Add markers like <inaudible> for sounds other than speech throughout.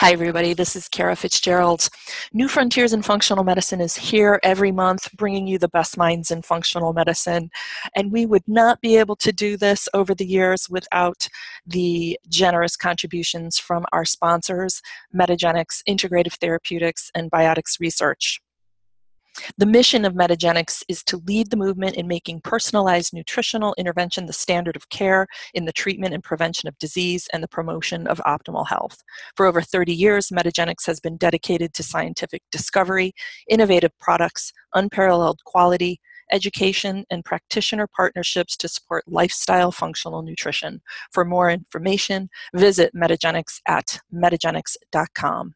Hi, everybody. This is Kara Fitzgerald. New Frontiers in Functional Medicine is here every month, bringing you the best minds in functional medicine. And we would not be able to do this over the years without the generous contributions from our sponsors, Metagenics, Integrative Therapeutics, and Biotics Research. The mission of Metagenics is to lead the movement in making personalized nutritional intervention the standard of care in the treatment and prevention of disease and the promotion of optimal health. For over 30 years, Metagenics has been dedicated to scientific discovery, innovative products, unparalleled quality, education, and practitioner partnerships to support lifestyle functional nutrition. For more information, visit Metagenics at metagenics.com.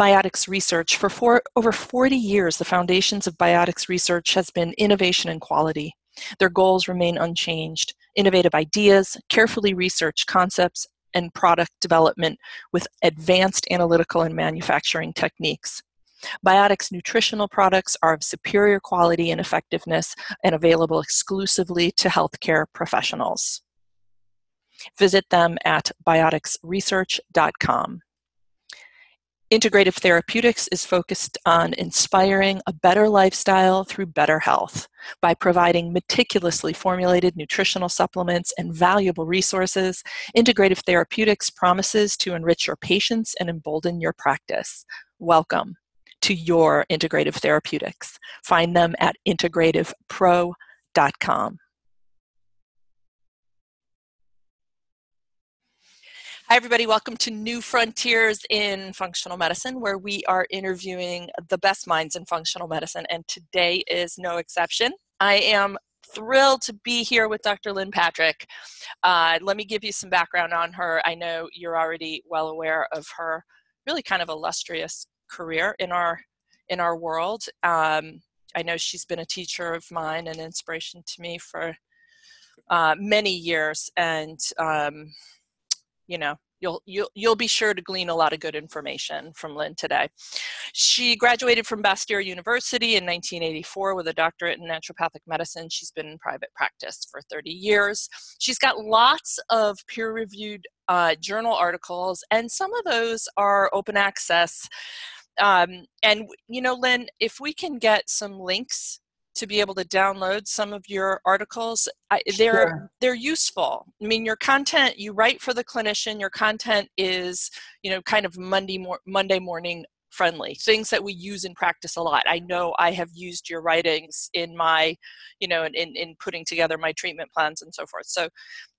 Biotics research. For four, over 40 years, the foundations of biotics research has been innovation and quality. Their goals remain unchanged. Innovative ideas, carefully researched concepts, and product development with advanced analytical and manufacturing techniques. Biotics nutritional products are of superior quality and effectiveness and available exclusively to healthcare professionals. Visit them at bioticsresearch.com. Integrative Therapeutics is focused on inspiring a better lifestyle through better health by providing meticulously formulated nutritional supplements and valuable resources. Integrative Therapeutics promises to enrich your patients and embolden your practice. Welcome to your Integrative Therapeutics. Find them at integrativepro.com. Hi, everybody. Welcome to New Frontiers in Functional Medicine, where we are interviewing the best minds in functional medicine, and today is no exception. I am thrilled to be here with Dr. Lynn Patrick. Uh, let me give you some background on her. I know you're already well aware of her really kind of illustrious career in our in our world. Um, I know she's been a teacher of mine and inspiration to me for uh, many years, and um, you know you'll you'll you'll be sure to glean a lot of good information from Lynn today. She graduated from Bastyr University in 1984 with a doctorate in naturopathic medicine. She's been in private practice for 30 years. She's got lots of peer-reviewed uh, journal articles, and some of those are open access. Um, and you know, Lynn, if we can get some links to be able to download some of your articles I, they're sure. they're useful. I mean your content you write for the clinician your content is you know kind of monday mor- monday morning friendly things that we use in practice a lot. I know i have used your writings in my you know in, in, in putting together my treatment plans and so forth. So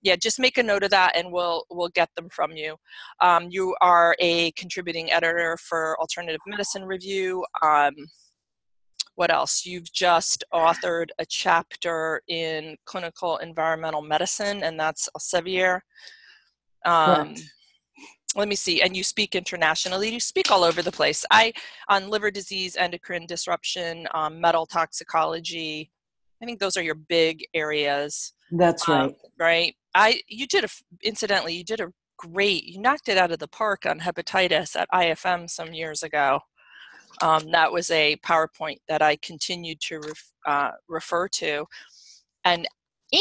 yeah just make a note of that and we'll we'll get them from you. Um, you are a contributing editor for alternative medicine review. Um, what else? You've just authored a chapter in clinical environmental medicine, and that's Elsevier. Um, let me see and you speak internationally. You speak all over the place. I on liver disease endocrine disruption um, metal toxicology i think those are your big areas. That's right um, right. i you did a incidentally you did a great you knocked it out of the park on hepatitis at ifm some years ago um, that was a PowerPoint that I continued to ref, uh, refer to, and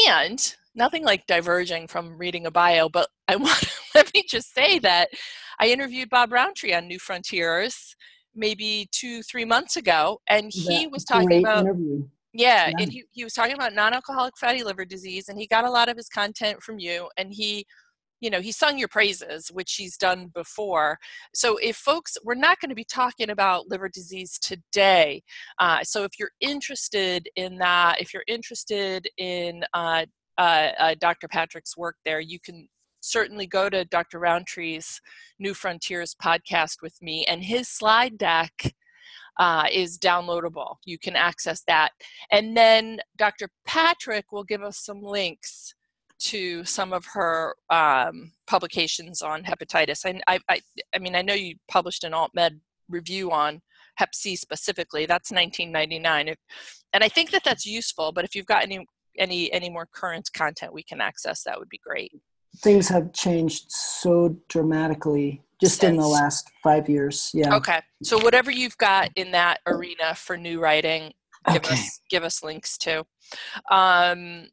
and nothing like diverging from reading a bio, but I <laughs> want let me just say that I interviewed Bob Rountree on New Frontiers maybe two three months ago, and he was talking about. Interview. Yeah, yeah, and he, he was talking about non-alcoholic fatty liver disease, and he got a lot of his content from you, and he you know he sung your praises which he's done before so if folks we're not going to be talking about liver disease today uh, so if you're interested in that if you're interested in uh, uh, uh dr patrick's work there you can certainly go to dr Rountree's new frontiers podcast with me and his slide deck uh, is downloadable. You can access that. And then Dr. Patrick will give us some links to some of her um, publications on hepatitis. I, I, I, I mean, I know you published an alt med review on Hep C specifically. That's 1999, and I think that that's useful. But if you've got any any any more current content we can access, that would be great. Things have changed so dramatically just Since. in the last five years. Yeah. Okay. So whatever you've got in that arena for new writing, give okay. us give us links to. Um,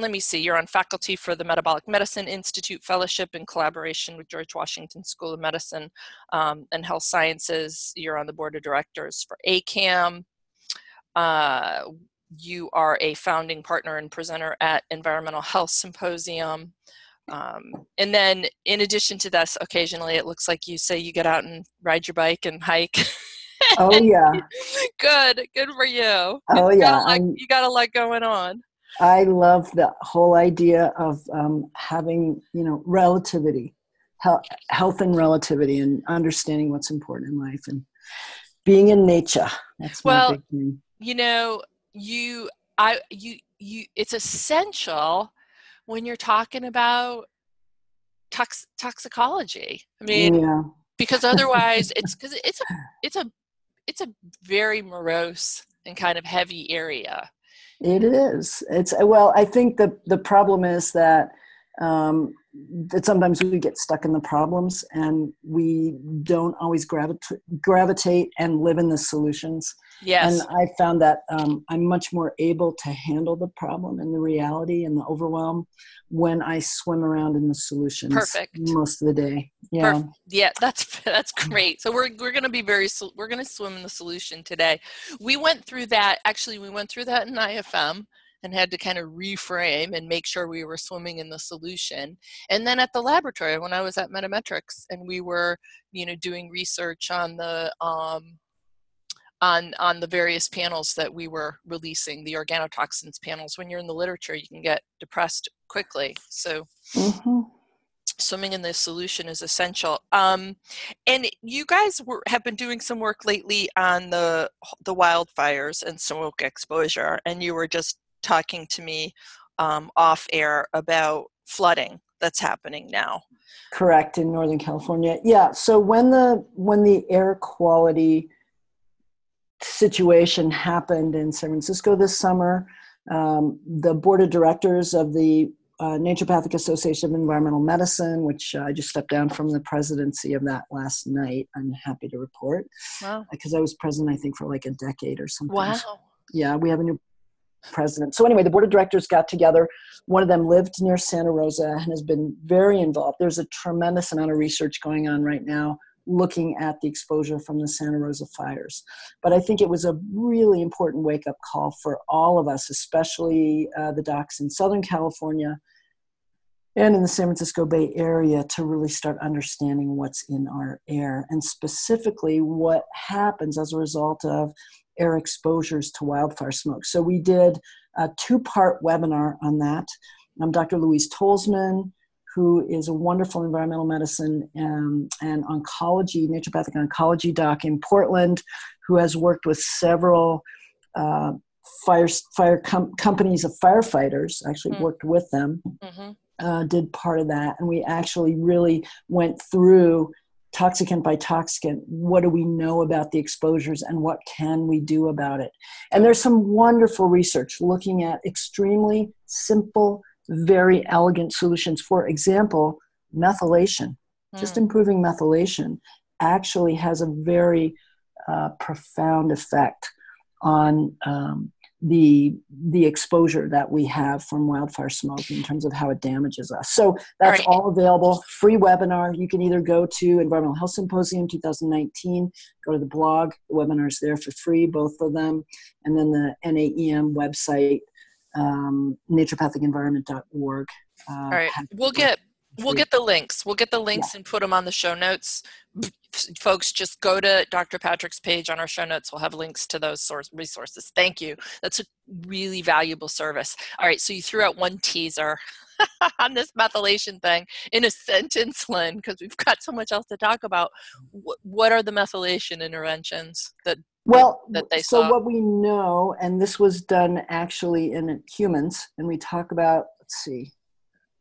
let me see, you're on faculty for the Metabolic Medicine Institute Fellowship in collaboration with George Washington School of Medicine um, and Health Sciences. You're on the board of directors for ACAM. Uh, you are a founding partner and presenter at Environmental Health Symposium. Um, and then, in addition to this, occasionally it looks like you say you get out and ride your bike and hike. Oh yeah, <laughs> good, good for you. Oh you yeah, got like, you got a lot going on. I love the whole idea of um, having, you know, relativity, health, health and relativity, and understanding what's important in life and being in nature. That's well, big thing. You know, you, I, you, you. It's essential when you're talking about tox- toxicology. I mean, yeah. because otherwise, it's <laughs> because it's a, it's a, it's a very morose and kind of heavy area it is. It's well. I think the the problem is that um, that sometimes we get stuck in the problems and we don't always gravitate gravitate and live in the solutions. Yes. And I found that um, I'm much more able to handle the problem and the reality and the overwhelm when I swim around in the solutions. Perfect. Most of the day. Yeah. Perfect. Yeah, that's that's great. So we're we're going to be very we're going to swim in the solution today. We went through that. Actually, we went through that in IFM and had to kind of reframe and make sure we were swimming in the solution. And then at the laboratory, when I was at Metametrix, and we were, you know, doing research on the um, on on the various panels that we were releasing, the organotoxins panels. When you're in the literature, you can get depressed quickly. So. Mm-hmm swimming in the solution is essential. Um, and you guys were, have been doing some work lately on the the wildfires and smoke exposure, and you were just talking to me um, off air about flooding that's happening now. Correct in Northern California. Yeah. So when the when the air quality situation happened in San Francisco this summer, um, the board of directors of the uh, Naturopathic Association of Environmental Medicine, which uh, I just stepped down from the presidency of that last night. I'm happy to report. Wow. Because I was president, I think, for like a decade or something. Wow. Yeah, we have a new president. So anyway, the board of directors got together. One of them lived near Santa Rosa and has been very involved. There's a tremendous amount of research going on right now looking at the exposure from the Santa Rosa fires. But I think it was a really important wake up call for all of us, especially uh, the docs in Southern California and in the San Francisco Bay Area, to really start understanding what's in our air and specifically what happens as a result of air exposures to wildfire smoke. So we did a two part webinar on that. I'm Dr. Louise Tolsman, who is a wonderful environmental medicine and, and oncology, naturopathic oncology doc in Portland, who has worked with several uh, fire, fire com- companies of firefighters, actually mm. worked with them, mm-hmm. uh, did part of that. And we actually really went through toxicant by toxicant what do we know about the exposures and what can we do about it and there's some wonderful research looking at extremely simple very elegant solutions for example methylation mm. just hmm. improving methylation actually has a very uh, profound effect on um, the the exposure that we have from wildfire smoke in terms of how it damages us. So that's all, right. all available. Free webinar. You can either go to Environmental Health Symposium 2019, go to the blog. The webinar's there for free, both of them, and then the NAEM website, um, naturopathicenvironment.org. Uh, all right, we'll get we'll get the links. We'll get the links yeah. and put them on the show notes folks just go to dr patrick's page on our show notes we'll have links to those source resources thank you that's a really valuable service all right so you threw out one teaser <laughs> on this methylation thing in a <laughs> sentence lynn because we've got so much else to talk about what are the methylation interventions that well that they so saw? what we know and this was done actually in humans and we talk about let's see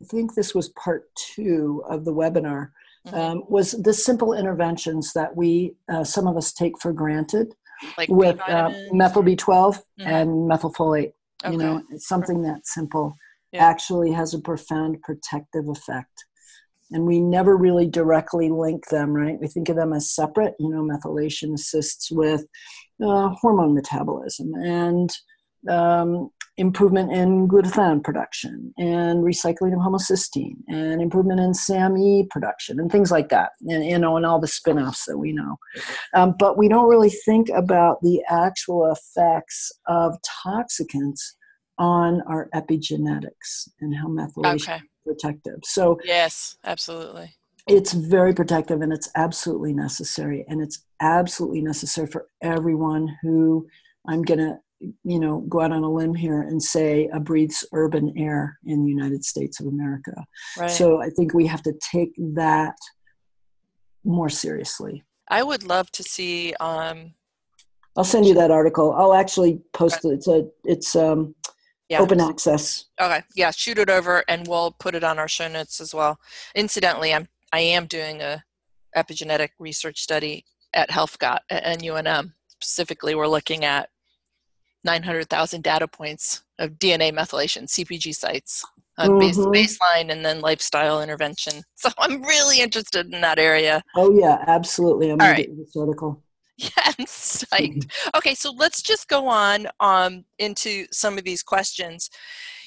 i think this was part two of the webinar mm-hmm. um, was the simple interventions that we uh, some of us take for granted like with uh, methyl b12 mm-hmm. and methylfolate okay. you know something that simple yeah. actually has a profound protective effect and we never really directly link them right we think of them as separate you know methylation assists with uh, hormone metabolism and um, improvement in glutathione production and recycling of homocysteine and improvement in SAMe production and things like that, and you know, and all the spin-offs that we know. Um, but we don't really think about the actual effects of toxicants on our epigenetics and how methylation okay. is protective. So yes, absolutely. It's very protective and it's absolutely necessary. And it's absolutely necessary for everyone who I'm going to you know go out on a limb here and say uh, breathes urban air in the united states of america. Right. so i think we have to take that more seriously. I would love to see um i'll send you that article. I'll actually post okay. it. It's a it's um yeah. open access. Okay. Yeah shoot it over and we'll put it on our show notes as well. Incidentally i'm i am doing a epigenetic research study at Helfgott at unm specifically we're looking at 900,000 data points of DNA methylation, CPG sites, on mm-hmm. base, baseline and then lifestyle intervention. <laughs> So I'm really interested in that area. Oh yeah, absolutely. I'm going right. this article. <laughs> Yeah, I'm psyched. okay, so let's just go on um, into some of these questions.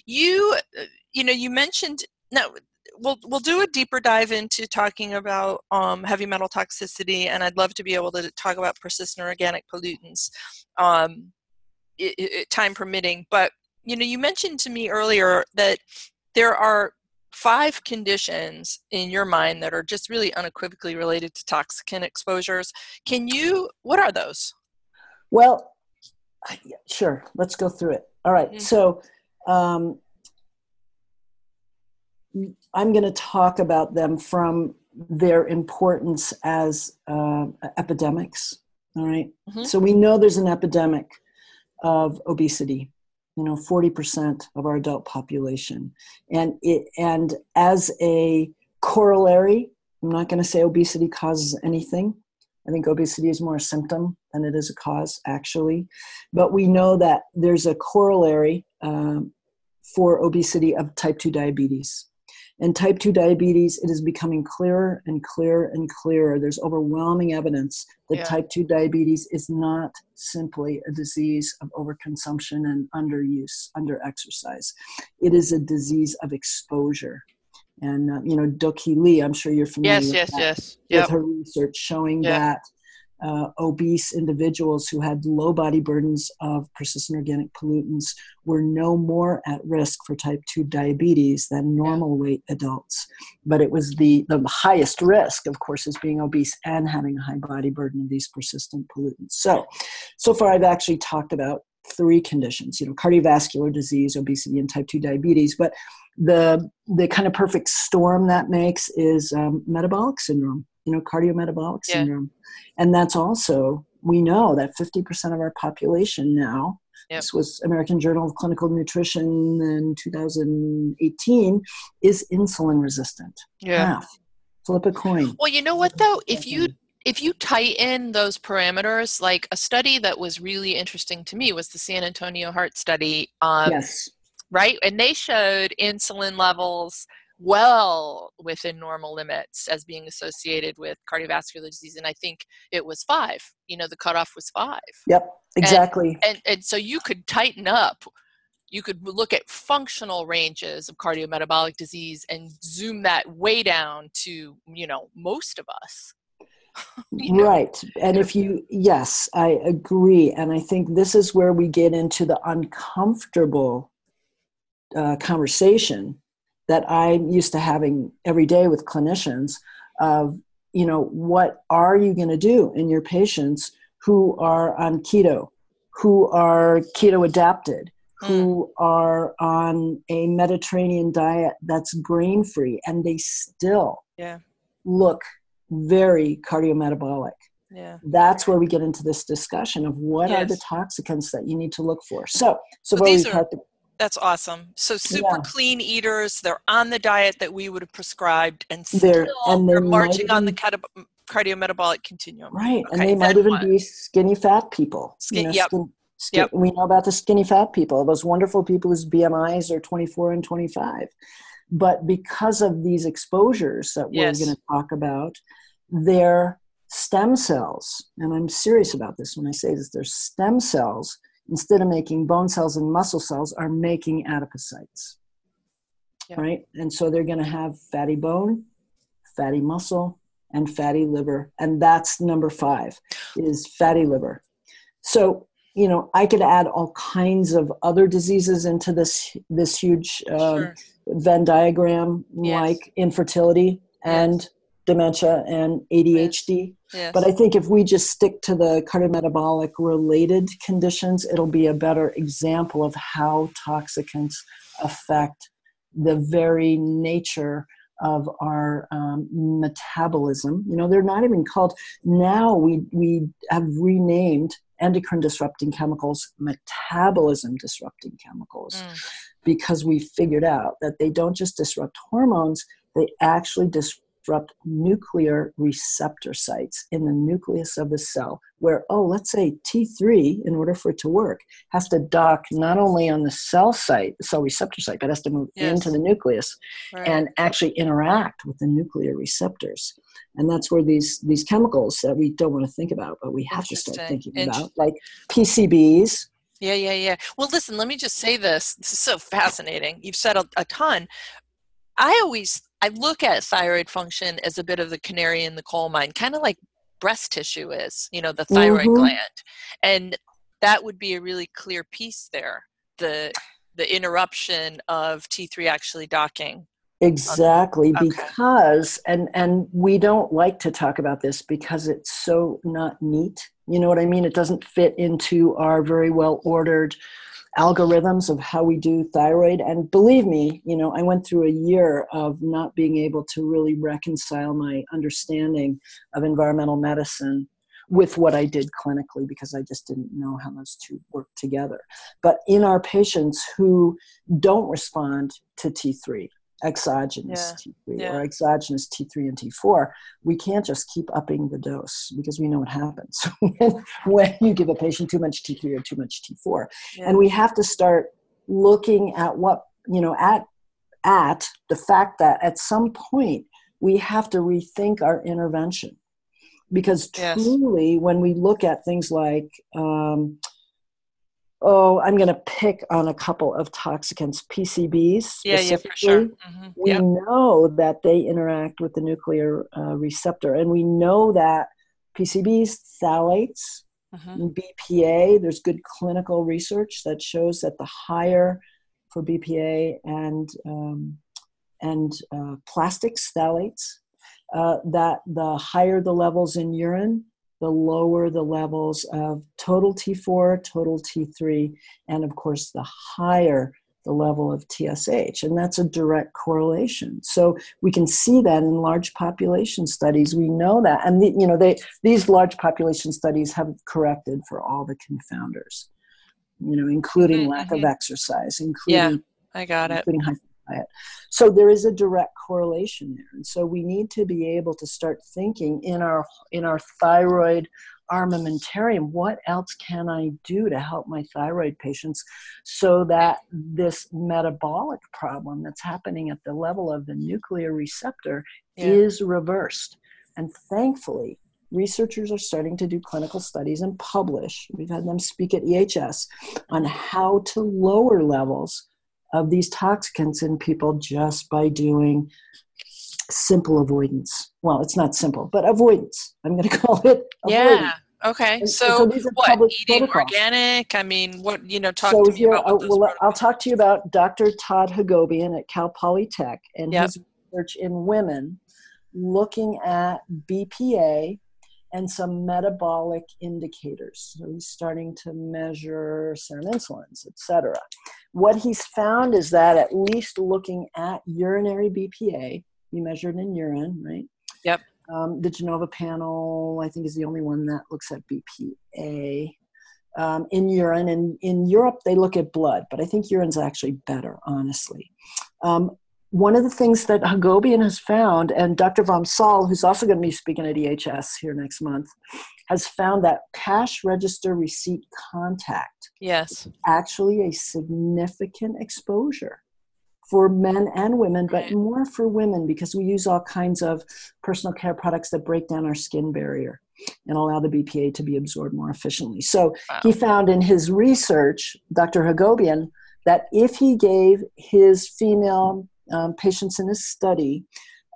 You, uh, you know, you mentioned now we'll we'll do a deeper dive into talking about um, heavy metal toxicity, and I'd love to be able to talk about persistent organic pollutants. Um, it, it, time permitting. But you know, you mentioned to me earlier that there are five conditions in your mind that are just really unequivocally related to toxicant exposures. Can you? What are those? Well, sure. Let's go through it. All right. mm-hmm. So. Um, I'm going to talk about them from their importance as uh, epidemics. All right? mm-hmm. So we know there's an epidemic of obesity you know 40% of our adult population. And it and as a corollary i'm not going to say obesity causes anything. I think obesity is more a symptom than it is a cause actually. But we know that there's a corollary um, for obesity of type 2 diabetes and type 2 diabetes, it is becoming clearer and clearer and clearer. There's overwhelming evidence that yeah. type 2 diabetes is not simply a disease of overconsumption and underuse, underexercise. It is a disease of exposure. And, uh, you know, Duk-Hee Lee, I'm sure you're familiar yes, with yes, that, yes. Yep. With her research showing yep. that uh, obese individuals who had low body burdens of persistent organic pollutants were no more at risk for type 2 diabetes than normal weight adults. But it was the, the highest risk, of course, is being obese and having a high body burden of these persistent pollutants. So, so far I've actually talked about three conditions, you know, cardiovascular disease, obesity, and type 2 diabetes. But the, the kind of perfect storm that makes is um, metabolic syndrome you know, cardiometabolic yeah. syndrome. And that's also, we know that 50% of our population now, yep. this was American Journal of Clinical Nutrition in 2018, is insulin resistant. Yeah. Half. Flip a coin. Well, you know what though? If you if you tighten those parameters, like a study that was really interesting to me was the San Antonio Heart Study. Um, yes. Right, and they showed insulin levels well within normal limits as being associated with cardiovascular disease and i think it was five you know the cutoff was five. Yep exactly. and, and, and so you could tighten up you could look at functional ranges of cardiometabolic disease and zoom that way down to you know most of us <laughs> right and if you yes i agree and i think this is where we get into the uncomfortable uh, conversation that I'm used to having every day with clinicians of, you know, what are you going to do in your patients who are on keto, who are keto adapted, who hmm. are on a Mediterranean diet that's grain free, and they still yeah. look very cardiometabolic. Yeah. That's where we get into this discussion of what yes. are the toxicants that you need to look for. So, so, so these are, that's awesome. So super yeah. clean eaters, they're on the diet that we would have prescribed and still they're, and they're marching on the cardiometabolic continuum. Right. Okay, and they might even be skinny fat people. Skin, you know, yep. Skin, skin, yep. We know about the skinny fat people, those wonderful people whose BMIs are 24 and 25. But because of these exposures that we're yes. going to talk about, their stem cells, and I'm serious mm. about this when I say this, their stem cells instead of making bone cells and muscle cells, are making adipocytes. Yeah. Right? And so they're going to have fatty bone, fatty muscle, and fatty liver. And that's number five is fatty liver. So, you know, I could add all kinds of other diseases into this this huge uh, sure. Venn diagram, yes. like infertility and yes. dementia and ADHD. Yes. But I think if we just stick to the cardiometabolic related conditions, it'll be a better example of how toxicants affect the very nature of our um, metabolism. You know, they're not even called, now we, we have renamed endocrine disrupting chemicals metabolism disrupting chemicals mm. because we figured out that they don't just disrupt hormones, they actually disrupt disrupt nuclear receptor sites in the nucleus of the cell, where, oh, let's say T3, in order for it to work, has to dock not only on the cell site, the cell receptor site, but has to move yes. into the nucleus right. and actually interact with the nuclear receptors. And that's where these, these chemicals that we don't want to think about, but we have to start thinking about, like PCBs, yeah, yeah, yeah. Well, listen, let me just say this. This is so fascinating. You've said a, a ton. I always I look at thyroid function as a bit of the canary in the coal mine, kind of like breast tissue is, you know, the thyroid mm-hmm. gland. And that would be a really clear piece there. The the interruption of T3 actually docking. Exactly, okay. because and and we don't like to talk about this because it's so not neat. You know what I mean? It doesn't fit into our very well ordered algorithms of how we do thyroid. And believe me you know i went through a year of not being able to really reconcile my understanding of environmental medicine with what i did clinically because i just didn't know how those two work together. But in our patients who don't respond to t3 exogenous yeah. T3 yeah. or exogenous T3 and T4, we can't just keep upping the dose because we know what happens <laughs> when, when you give a patient too much T3 or too much T4. Yeah. And we have to start looking at what, you know, at at the fact that at some point we have to rethink our intervention because truly yes. when we look at things like um, oh, I'm going to pick on a couple of toxicants, PCBs. Yeah, yeah, for sure. Mm-hmm. We yep. know that they interact with the nuclear uh, receptor, and we know that PCBs, phthalates, mm-hmm. BPA, there's good clinical research that shows that the higher for BPA and um, and uh, plastics, phthalates, uh, that the higher the levels in urine, the lower the levels of total T4, total T3, and of course, the higher the level of TSH. And that's a direct correlation. So we can see that in large population studies. We know that. And, the, you know, they, these large population studies have corrected for all the confounders, you know, including mm-hmm. lack of exercise, including. Yeah, I got it. Including high diet. So there is a direct correlation there. And so we need to be able to start thinking in our in our thyroid armamentarium what else can i do to help my thyroid patients so that this metabolic problem that's happening at the level of the nuclear receptor yeah. is reversed and thankfully researchers are starting to do clinical studies and publish we've had them speak at ehs on how to lower levels of these toxicants in people just by doing simple avoidance. Well, it's not simple, but avoidance. I'm going <laughs> to call it. Avoidance. Yeah. Okay. So, so what? Eating protocols. organic? I mean, what you know? Talk so to me about. Uh, well, I'll talk to you about Dr. Todd Hagobian at Cal Poly Tech and yep. his research in women, looking at BPA and some metabolic indicators. So he's starting to measure serum insulins, etc. What he's found is that at least looking at urinary BPA, we measured in urine, right? Yep. Um, the Genova panel, I think, is the only one that looks at BPA um, in urine. And in Europe, they look at blood, but I think urine's actually better, honestly. Um, one of the things that Hagobian has found, and Dr. Vom Saal, who's also going to be speaking at EHS here next month, has found that cash register receipt contact yes actually a significant exposure for men and women, but more for women because we use all kinds of personal care products that break down our skin barrier and allow the BPA to be absorbed more efficiently. So Wow. he found in his research, Dr. Hagobian, that if he gave his female um, patients in his study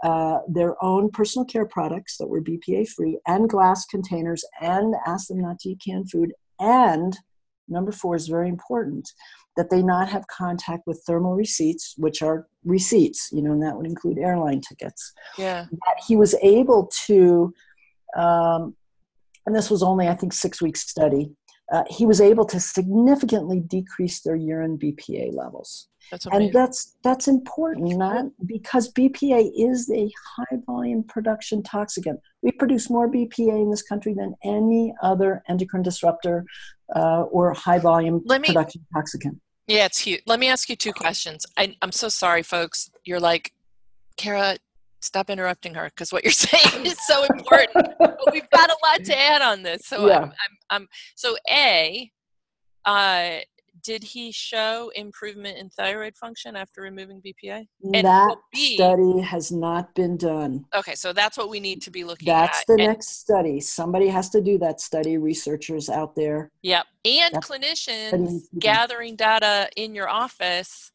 uh, their own personal care products that were BPA free and glass containers and asked them not to eat canned food, and number four is very important that they not have contact with thermal receipts, which are receipts, you know, and that would include airline tickets Yeah. that he was able to, um, and this was only, I think, six weeks study. Uh, he was able to significantly decrease their urine BPA levels, That's and that's that's important, not because BPA is a high volume production toxicant. We produce more BPA in this country than any other endocrine disruptor uh, or high volume Let me- production toxicant. Yeah, it's huge. Let me ask you two questions. I, I'm so sorry, folks. You're like, Kara, stop interrupting her because what you're <laughs> saying is so important. but we've got a lot to <laughs> add on this. So, Yeah. I'm, I'm, I'm, so A, uh, did he show improvement in thyroid function after removing BPA? And that be- study has not been done. Okay, so that's what we need to be looking That's at. the And- next study. Somebody has to do that study, researchers out there. Yep. And That's- clinicians needs to be done. gathering data in your office.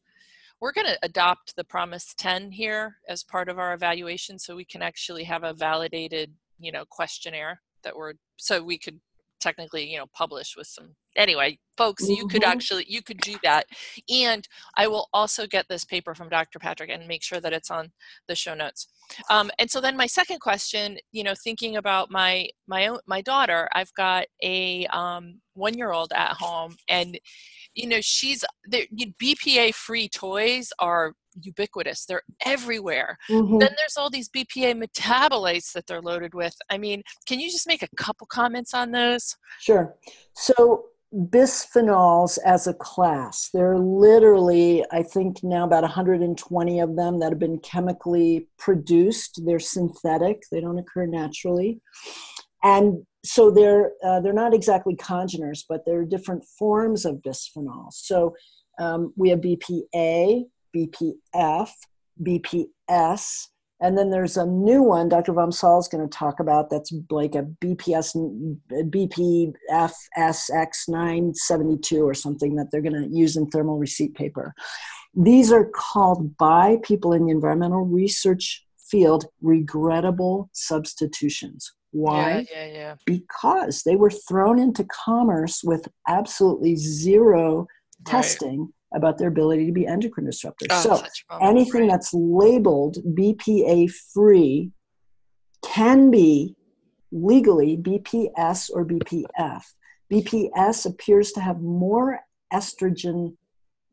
We're going to adopt the PROMIS 10 here as part of our evaluation so we can actually have a validated, you know, questionnaire that we're so we could technically, you know, publish with some anyway, folks, you could Mhm. actually you could do that. And I will also get this paper from Dr. Patrick and make sure that it's on the show notes. Um, and so then my second question, you know, thinking about my my own my daughter, I've got a um, one year old at home, and you know she's the BPA free toys are ubiquitous. They're everywhere. Mhm. Then there's all these BPA metabolites that they're loaded with. I mean, can you just make a couple comments on those? Sure. So bisphenols as a class, there are literally, I think now about 120 of them that have been chemically produced. They're synthetic, they don't occur naturally. And so they're, uh, they're not exactly congeners, but they're different forms of bisphenol. So um, we have BPA, BPF, BPS, and then there's a new one Dr. Vom Saal is going to talk about that's like a BPS, BPFSX972 or something that they're going to use in thermal receipt paper. These are called by people in the environmental research field regrettable substitutions. Why? Yeah, yeah, yeah. Because they were thrown into commerce with absolutely zero Right. testing about their ability to be endocrine disruptors. Oh, so such a bummer, anything right. that's labeled BPA free can be legally BPS or BPF. BPS appears to have more estrogen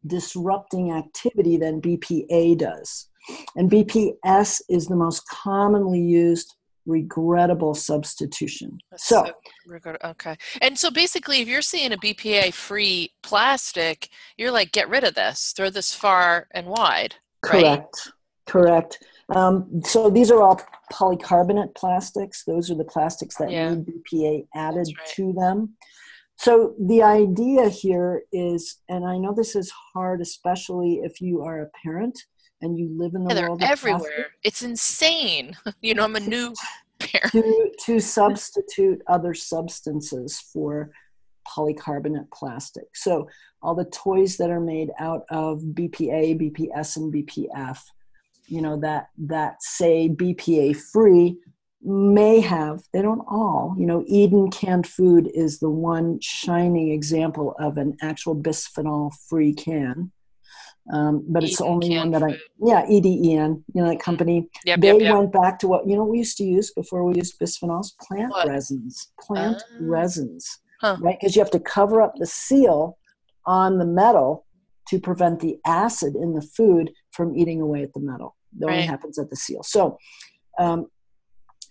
disrupting activity than BPA does. And BPS is the most commonly used regrettable substitution. So, regret- okay. And so basically, if you're seeing a BPA free plastic, you're like, get rid of this, throw this far and wide. right? Correct. Correct. Um, so these are all polycarbonate plastics. Those are the plastics that Yeah. need BPA added right. to them. So the idea here is, and I know this is hard, especially if you are a parent and you live in the Yeah, they're everywhere. plastic, It's insane. <laughs> You know, I'm a new <laughs> <laughs> parent. to, to substitute other substances for polycarbonate plastic. So all the toys that are made out of BPA, BPS, and BPF, you know, that that say BPA free may have, they don't all, you know, Eden canned food is the one shining example of an actual bisphenol free can. Um, but it's the only one that I, yeah, EDEN, you know, that company. Yep, they yep, yep. went back to what you know we used to use before we used bisphenols plant What? resins plant Ah. resins Huh. right? Because you have to cover up the seal on the metal to prevent the acid in the food from eating away at the metal. That only happens at the seal. So um,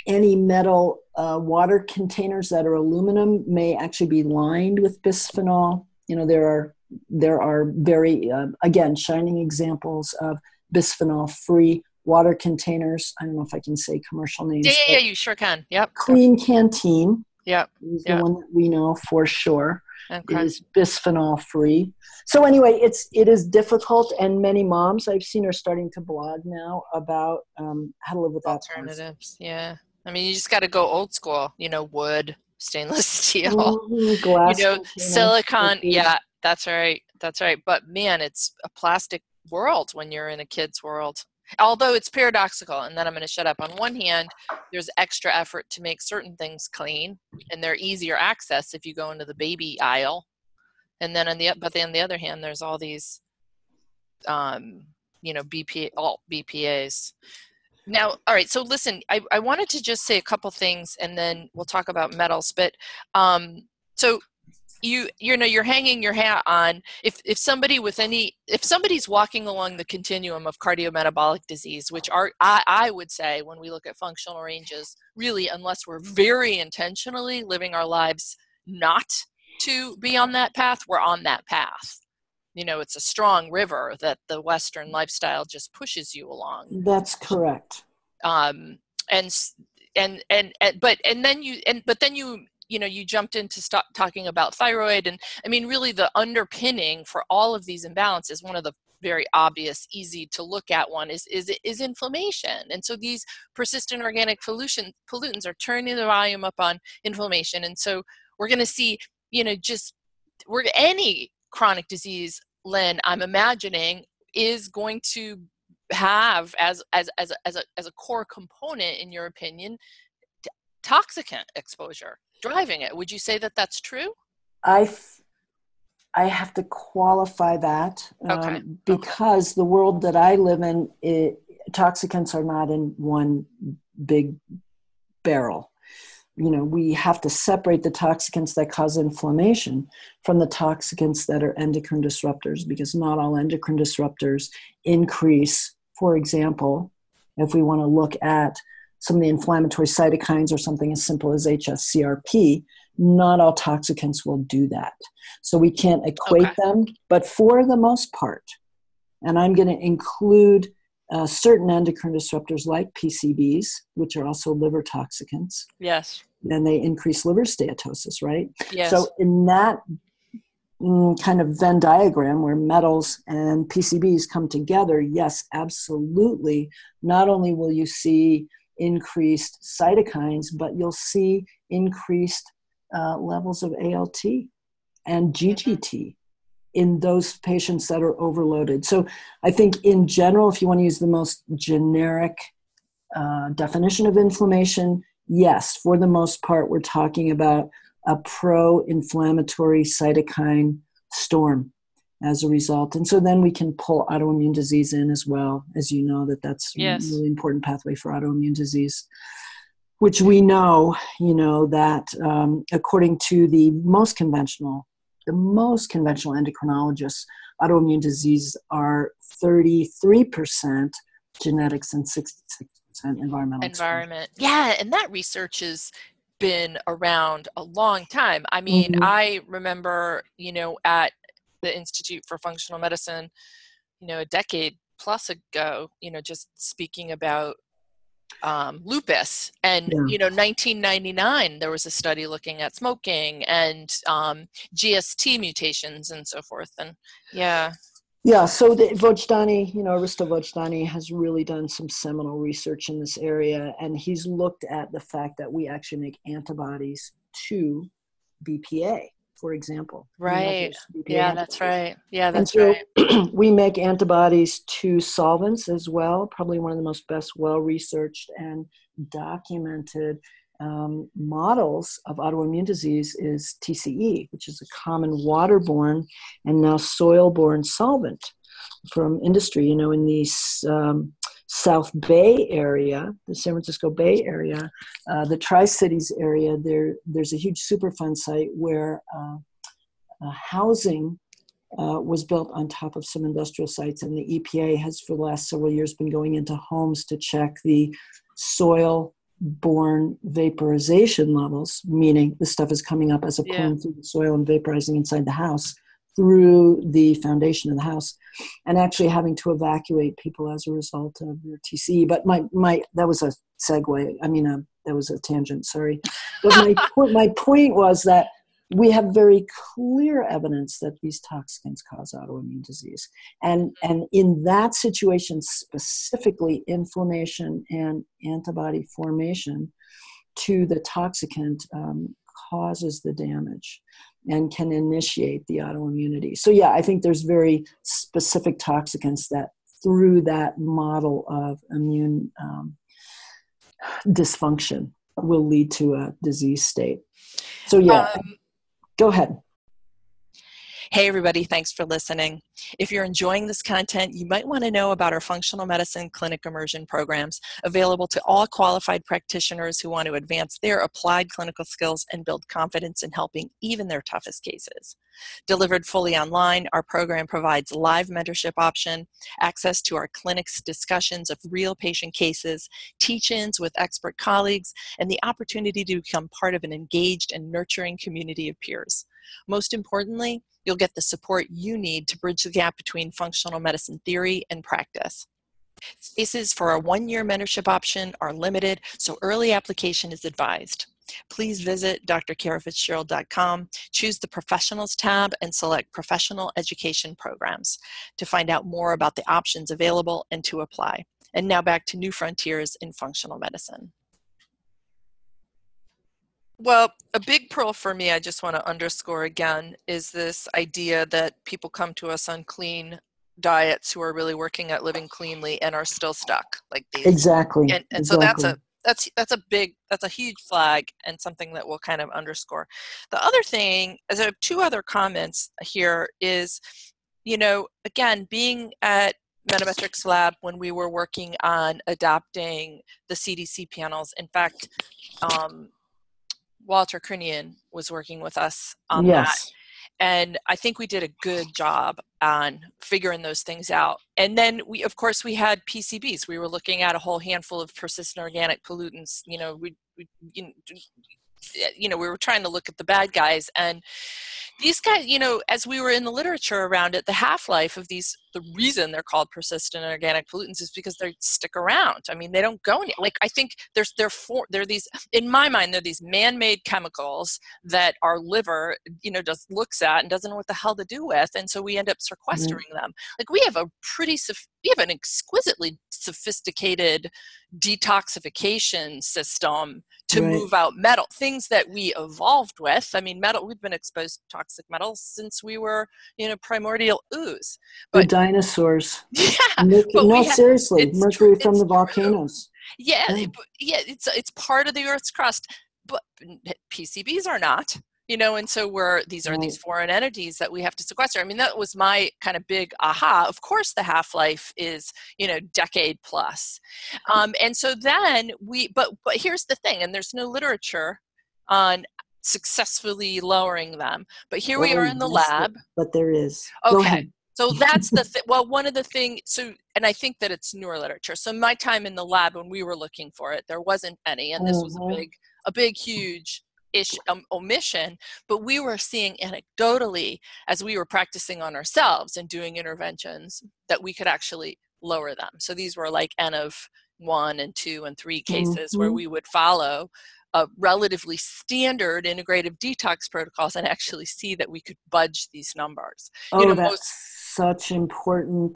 any metal uh, water containers that are aluminum may actually be lined with bisphenol you know there are there are very uh, again shining examples of bisphenol free water containers i don't know if i can say commercial names Yeah, yeah, yeah, you sure can. Yep. Klean Kanteen Yep. is Yeah. the one that we know for sure Okay. It is bisphenol free. So anyway, it's it is difficult, and many moms I've seen are starting to blog now about um, how to live with alternatives. Yeah, I mean, you just got to go old school. You know, wood, stainless <laughs> steel, mm-hmm, glass, you know, silicon. Yeah, that's right. That's right. But man, it's a plastic world when you're in a kid's world although it's paradoxical and then i'm going to shut up on one hand there's extra effort to make certain things clean and they're easier access if you go into the baby aisle and then on the but then on the other hand there's all these um you know bpa alt bpas now all right so listen I, I wanted to just say a couple things and then we'll talk about metals but um so you you know you're hanging your hat on if if somebody with any if somebody's walking along the continuum of cardiometabolic disease which are I, I would say when we look at functional ranges really unless we're very intentionally living our lives not to be on that path we're on that path. You know it's a strong river that the western lifestyle just pushes you along. That's correct. Um and and and, and but and then you and but then you you know you jumped into stop talking about thyroid and i mean really the underpinning for all of these imbalances one of the very obvious easy to look at one is is is inflammation. And so these persistent organic pollution pollutants are turning the volume up on inflammation. And so we're going to see you know just we're any chronic disease lynn i'm imagining is going to have as as as a, as a, as a core component in your opinion toxicant exposure driving it. Would you say that that's true? I, I have to qualify that okay. um, because okay. the world that I live in, it, toxicants are not in one big barrel. You know, we have to separate the toxicants that cause inflammation from the toxicants that are endocrine disruptors because not all endocrine disruptors increase, for example, if we want to look at some of the inflammatory cytokines or something as simple as HSCRP, not all toxicants will do that. So we can't equate okay. them, but for the most part, and I'm going to include uh, certain endocrine disruptors like PCBs, which are also liver toxicants. Yes. And they increase liver steatosis, right? Yes. So in that mm, kind of Venn diagram where metals and PCBs come together, yes, absolutely. Not only will you see increased cytokines, but you'll see increased uh, levels of ALT and GGT in those patients that are overloaded. So I think in general, if you want to use the most generic uh, definition of inflammation, yes, for the most part, we're talking about a pro inflammatory cytokine storm as a result. And so then we can pull autoimmune disease in as well, as you know, that that's yes. a really important pathway for autoimmune disease, which we know, you know, that um, according to the most conventional, the most conventional endocrinologists, autoimmune disease are 33% genetics and 66% environmental. Environment. Yeah, and that research is been around a long time. I mean, mm-hmm. I remember, you know, at the Institute for Functional Medicine, you know, a decade plus ago, you know, just speaking about um, lupus. And, yeah. you know, 1999, there was a study looking at smoking and um, GST mutations and so forth. And yeah. Yeah, so the Vojdani, you know, Aristo Vojdani has really done some seminal research in this area, and he's looked at the fact that we actually make antibodies to BPA for example. Right. Yeah, that's right. Yeah, that's so right. <clears throat> we make antibodies to solvents as well. Probably one of the most best, well researched and documented um, models of autoimmune disease is TCE, which is a common waterborne and now soil-borne solvent from industry. You know, in these um, South Bay area, the San Francisco Bay Area, uh, the Tri Cities area, there there's a huge Superfund site where uh, uh, housing uh, was built on top of some industrial sites, and the EPA has for the last several years been going into homes to check the soil borne vaporization levels, meaning the stuff is coming up as a plume yeah. through the soil and vaporizing inside the house through the foundation of the house and actually having to evacuate people as a result of their TCE. But my, my that was a segue. I mean, uh, that was a tangent, sorry. But my, <laughs> point, my point was that we have very clear evidence that these toxins cause autoimmune disease. And, and in that situation, specifically inflammation and antibody formation to the toxicant um, causes the damage and can initiate the autoimmunity. So, yeah, I think there's very specific toxicants that, through that model of immune um, dysfunction, will lead to a disease state. So, yeah, um, go ahead. Hey, everybody, thanks for listening. If you're enjoying this content, you might want to know about our functional medicine clinic immersion programs available to all qualified practitioners who want to advance their applied clinical skills and build confidence in helping even their toughest cases. Delivered fully online, our program provides live mentorship option, access to our clinic's discussions of real patient cases, teach-ins with expert colleagues, and the opportunity to become part of an engaged and nurturing community of peers. Most importantly, you'll get the support you need to bridge the gap between functional medicine theory and practice. Spaces for our one-year mentorship option are limited, so early application is advised. Please visit drkarafitzgerald.com, choose the Professionals tab, and select Professional Education Programs to find out more about the options available and to apply. And now back to New Frontiers in Functional Medicine. Well, a big pearl for me, I just want to underscore again, is this idea that people come to us on clean diets who are really working at living cleanly and are still stuck like these. Exactly. And, and exactly. so that's a that's that's a big that's a huge flag and something that we'll kind of underscore. The other thing, as I have two other comments here, is you know again being at Metametrix Lab when we were working on adopting the CDC panels. In fact, um, Walter Crinnion was working with us on yes. that. And I think we did a good job on figuring those things out. And then we, of course, we had PCBs. We were looking at a whole handful of persistent organic pollutants. You know, we, we eh, you know, we were trying to look at the bad guys and these guys, you know, as we were in the literature around it, the half life of these, the reason they're called persistent organic pollutants is because they stick around. I mean, they don't go any, like, I think there's, they're for, they're these, in my mind, they're these man made chemicals that our liver, you know, just looks at and doesn't know what the hell to do with. And so we end up mm-hmm. sequestering mm-hmm. them. Like, we have a pretty, we have an exquisitely sophisticated detoxification system to right. move out metal things that we evolved with i mean metal we've been exposed to toxic metals since we were you know primordial ooze but dinosaurs. <laughs> Yeah Mercury, no seriously mercury from the volcanoes. Yeah, yeah. yeah it's it's part of the earth's crust but pcbs are not you know and so we're these are these foreign entities that we have to sequester. I mean that was my kind of big aha. Of course the half-life is you know decade plus. Um, and so then we but but here's the thing and there's no literature on successfully lowering them but here we are in the lab. but there is. Okay so that's the th- well one of the things so and i think that it's newer literature so my time in the lab when we were looking for it there wasn't any and this was a mm-hmm. big a big huge ish, um, omission, but we were seeing anecdotally as we were practicing on ourselves and doing interventions that we could actually lower them. So these were like N of one and two and three cases mm-hmm. where we would follow a relatively standard integrative detox protocols and actually see that we could budge these numbers. Oh, you know, that's most, such important.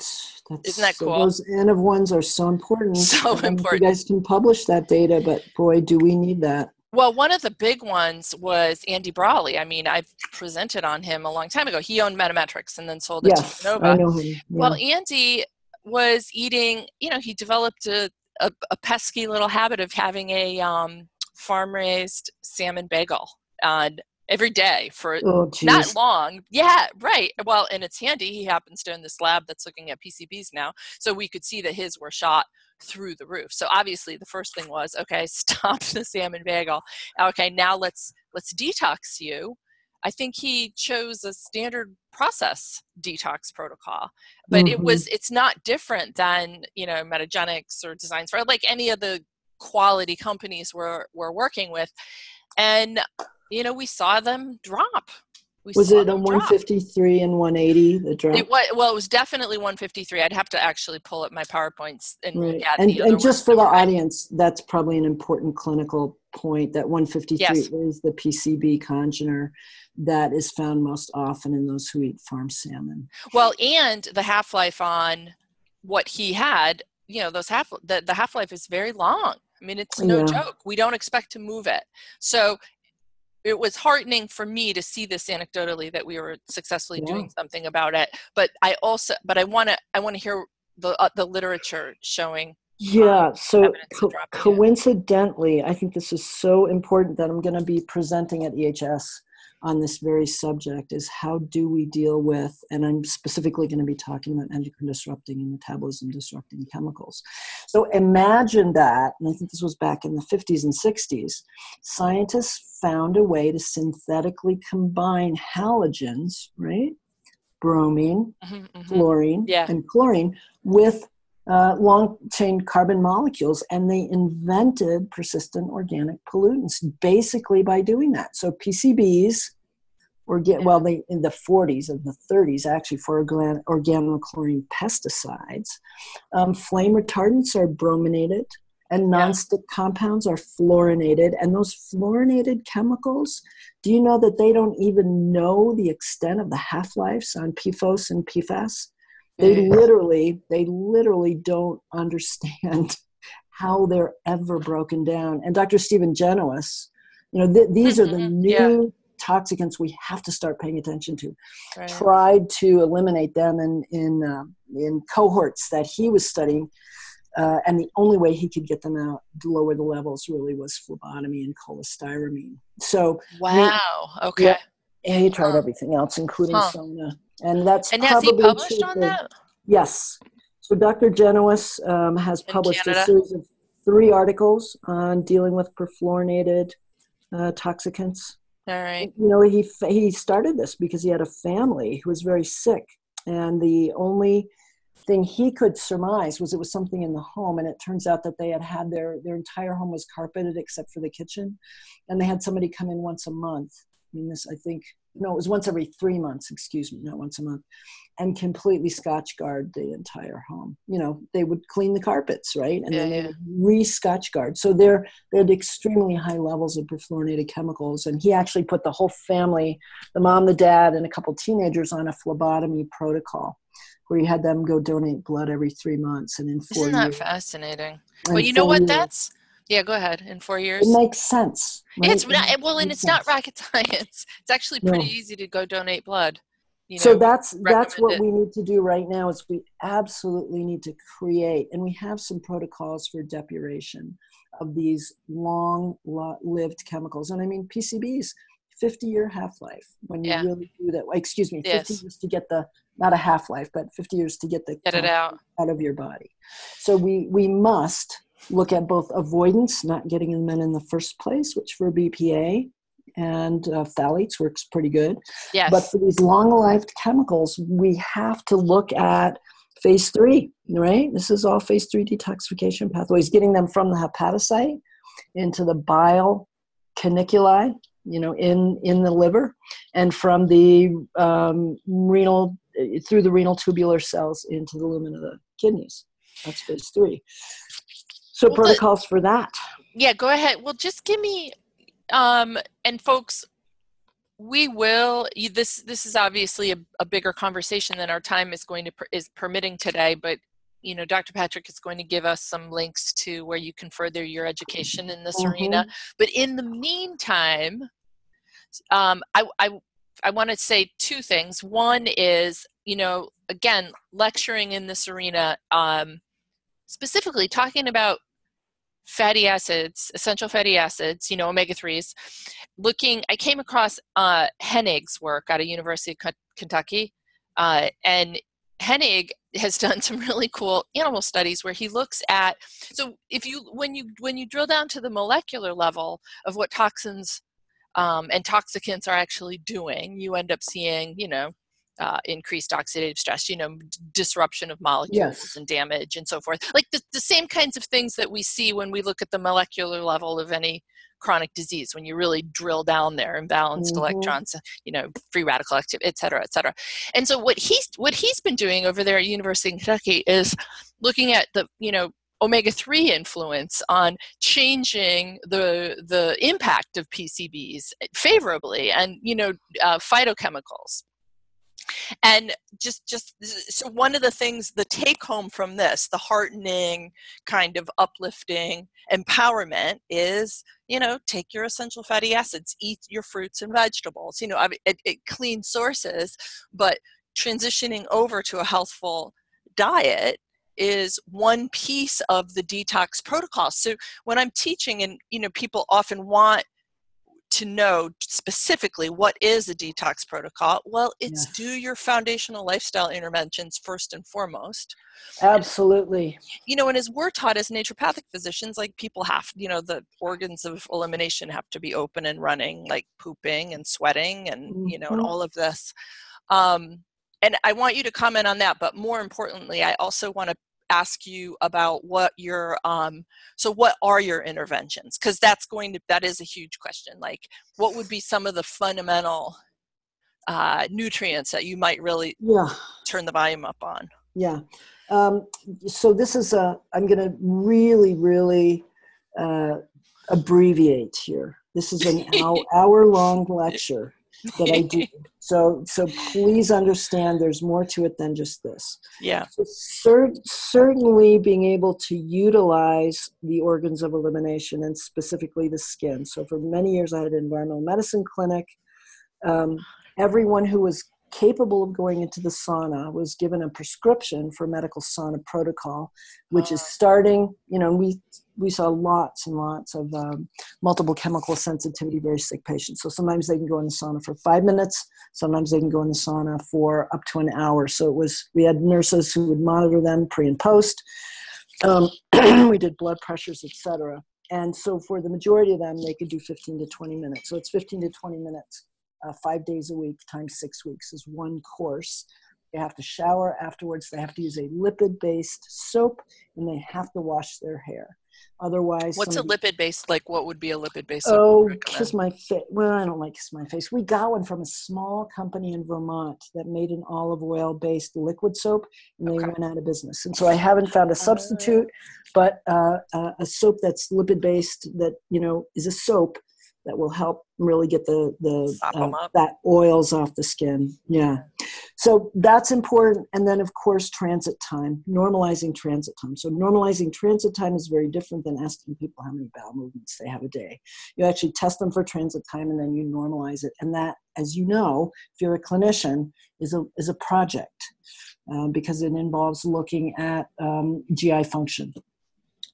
That's, isn't that cool? Those N of ones are so important. <laughs> So important. You guys can publish that data, but boy, do we need that. Well, one of the big ones was Andy Bralley. I mean, I've presented on him a long time ago. He owned Metametrix and then sold it yes, to Nova. I know him. Yeah. Well, Andy was eating, you know, he developed a, a, a pesky little habit of having a um, farm raised salmon bagel uh, every day for oh, not long. Yeah, right. Well, and it's handy. He happens to own this lab that's looking at PCBs now. So we could see that his were shot through the roof. So obviously the first thing was, okay, <laughs> stop the salmon bagel. Okay, now let's let's detox you. I think he chose a standard process detox protocol, but mm-hmm. it was it's not different than you know Metagenics or Designs for like any of the quality companies we're we're working with, and you know we saw them drop we was it a 153 drop. and 180 the drop it was, well it was definitely 153 i'd have to actually pull up my powerpoints and right. and, and just for the audience that's probably an important clinical point that 153 Yes. is the PCB congener that is found most often in those who eat farm salmon. Well, and the half life on what he had, you know, those half the, the half life is very long. I mean, it's no Yeah. joke. We don't expect to move it. So it was heartening for me to see this anecdotally that we were successfully Yeah. doing something about it. But I also, but I want to, I want to hear the uh, the literature showing. Yeah, so co- coincidentally, I think this is so important that I'm going to be presenting at EHS on this very subject is how do we deal with, and I'm specifically going to be talking about endocrine disrupting and metabolism disrupting chemicals. So imagine that, and I think this was back in the 50s and 60s, scientists found a way to synthetically combine halogens, right? Bromine, Mhm, mhm. fluorine Yeah. and chlorine with uh, long chain carbon molecules and they invented persistent organic pollutants basically by doing that so pcbs or get well they in the 40s and the 30s actually for organ- organochlorine pesticides um, flame retardants are brominated and Yeah. nonstick compounds are fluorinated and those fluorinated chemicals do you know that they don't even know the extent of the half-lives on PFOS and PFAS? They literally, they literally don't understand <laughs> how they're ever broken down. And Dr. Stephen Genuis, you know, th- these are the Mhm, new yeah. toxicants we have to start paying attention to. Right. Tried to eliminate them in in uh, in cohorts that he was studying. Uh, and the only way he could get them out to lower the levels really was phlebotomy and cholestyramine. So Wow. Okay. Yeah. and he tried Huh. everything else, including Huh. sauna. And that's And has he published on that? Yes. So Dr. Genuis um, has In published a series of three articles on dealing with perfluorinated uh, toxicants. All right. You know, he he started this because he had a family who was very sick, and the only thing he could surmise was it was something in the home, and it turns out that they had had their their entire home was carpeted except for the kitchen, and they had somebody come in once a month. I mean, this I think no, it was once every three months. Excuse me, not once a month, and completely Scotchgard the entire home. You know, they would clean the carpets, right, and Yeah, then they yeah. would re-Scotchgard. So they're they had extremely high levels of perfluorinated chemicals, and he actually put the whole family, the mom, the dad, and a couple teenagers on a phlebotomy protocol. Where he had them go donate blood every three months, and in 4 Isn't that years, fascinating? in Well, you know what? years- That's yeah. Go ahead. In four years, it makes sense. right? it's It not, well, and it's not rocket <laughs> science. It's actually pretty No. easy to go donate blood. You know, so that's that's what recommend we need to do right now is we absolutely need to create and we have some protocols for depuration of these long-lived chemicals and i mean pcbs 50 year half-life when you Yeah. really do that excuse me 50 Yes. years to get the not a half-life but 50 years to get the get it out. out of your body so we we must look at both avoidance not getting them in in the first place which for bpa and uh, phthalates works pretty good Yes. but for these long lived chemicals, we have to look at phase three, right? This is all phase three detoxification pathways, getting them from the hepatocyte into the bile canaliculi, you know, in, in the liver, and from the um, renal, through the renal tubular cells into the lumen of the kidneys. That's phase three. So Well, the- protocols for that. yeah. Go ahead. Well, just give me, um, and folks, we will. You, this this is obviously a, a bigger conversation than our time is going to is permitting today, but. You know, Dr. Patrick is going to give us some links to where you can further your education in this arena. But in the meantime, um, I, I, I want to say two things. One is, you know, again, lecturing in this arena, um, specifically talking about fatty acids, essential fatty acids, you know, omega 3s. Looking, I came across uh, Hennig's work out of University of Ken- Kentucky. Uh, and Hennig has <laughs> done some really cool animal studies where he looks at so if you when you when you drill down to the molecular level of what toxins um, and toxicants are actually doing you end up seeing you know uh, increased oxidative stress you know d- disruption of molecules Yes. and damage and so forth like the, the same kinds of things that we see when we look at the molecular level of any chronic disease when you really drill down there imbalanced Mhm. electrons you know free radical activity et cetera et cetera and so what he's what he's been doing over there at university of kentucky is looking at the you know omega-3 influence on changing the the impact of PCBs favorably and you know uh, phytochemicals and just just so one of the things the take home from this the heartening kind of uplifting empowerment is you know take your essential fatty acids eat your fruits and vegetables. You know it, it clean sources but transitioning over to a healthful diet is one piece of the detox protocol. So when i'm teaching and you know people often want to know specifically what is a detox protocol well it's do your foundational lifestyle interventions first and foremost absolutely and, you know and as we're taught as naturopathic physicians like people have you know the organs of elimination have to be open and running like pooping and sweating and mm-hmm. you know and mm-hmm. all of this um, and i want you to comment on that but more importantly i also want to ask you about what your um, so what are your interventions? Because that's going to that is a huge question like what would be some of the fundamental uh, nutrients that you might really yeah. turn the volume up on? Yeah. Um, so this is a i'm going to really really uh, abbreviate here. This is an <laughs> hour, hour long lecture that I do. <laughs> so so please understand there's more to it than just this. Yeah. So cer- certainly being able to utilize the organs of elimination and specifically the skin. So for many years I had an environmental medicine clinic. Um, everyone who was capable of going into the sauna was given a prescription for medical sauna protocol, which is starting, you know, we we saw lots and lots of um, multiple chemical sensitivity, very sick patients. So sometimes they can go in the sauna for five minutes. Sometimes they can go in the sauna for up to an hour. So it was, we had nurses who would monitor them pre and post. Um, <clears throat> we did blood pressures, etc. And so for the majority of them, they could do 15 to 20 minutes. So it's 15 to 20 minutes uh, five days a week times six weeks is one course. They have to shower afterwards. They have to use a lipid based soap and they have to wash their hair. Otherwise, what's a lipid based? Like, what would be a lipid based? Oh, kiss my face. Well, I don't like kiss my face. We got one from a small company in Vermont that made an olive oil based liquid soap, and they okay. went out of business. And so I haven't found a substitute, uh, but uh, uh, a soap that's lipid based that you know is a soap that will help really get the the uh, that oils off the skin. Yeah. So that's important. And then of course transit time normalizing transit time. So normalizing transit time is very different than asking people how many bowel movements they have a day. You actually test them for transit time and then you normalize it. And that as you know if you're a clinician is a is a project uh, because it involves looking at um, gi function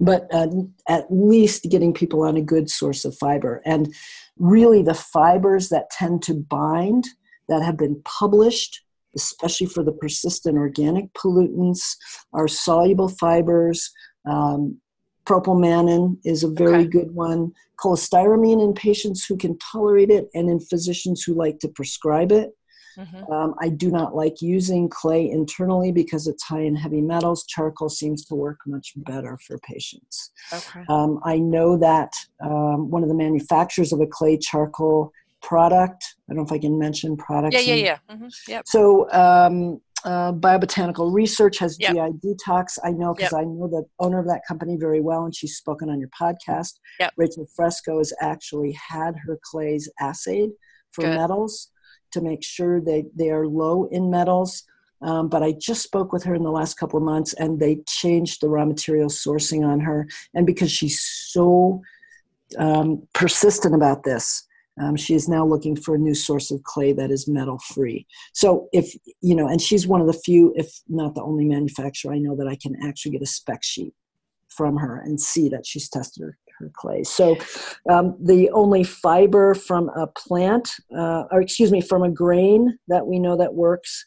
but uh, at least getting people on a good source of fiber. And really, the fibers that tend to bind that have been published, especially for the persistent organic pollutants, are soluble fibers. Um, propylmanin is a very okay. good one. Cholestyramine in patients who can tolerate it, and in physicians who like to prescribe it. Mm-hmm. Um, I do not like using clay internally because it's high in heavy metals. Charcoal seems to work much better for patients. Okay. Um, I know that um, one of the manufacturers of a clay charcoal product, I don't know if I can mention products. Yeah, yeah, yeah. Mm-hmm. Yep. So, um, uh, Biobotanical Research has yep. GI Detox. I know because yep. I know the owner of that company very well, and she's spoken on your podcast. Yep. Rachel Fresco has actually had her clays assayed for Good. metals to make sure they, they are low in metals. Um, but I just spoke with her in the last couple of months and they changed the raw material sourcing on her. And because she's so um, persistent about this, um, she is now looking for a new source of clay that is metal free. So, if you know, and she's one of the few, if not the only manufacturer I know that I can actually get a spec sheet from her and see that she's tested her clay. So um, the only fiber from a plant, uh, or excuse me, from a grain that we know that works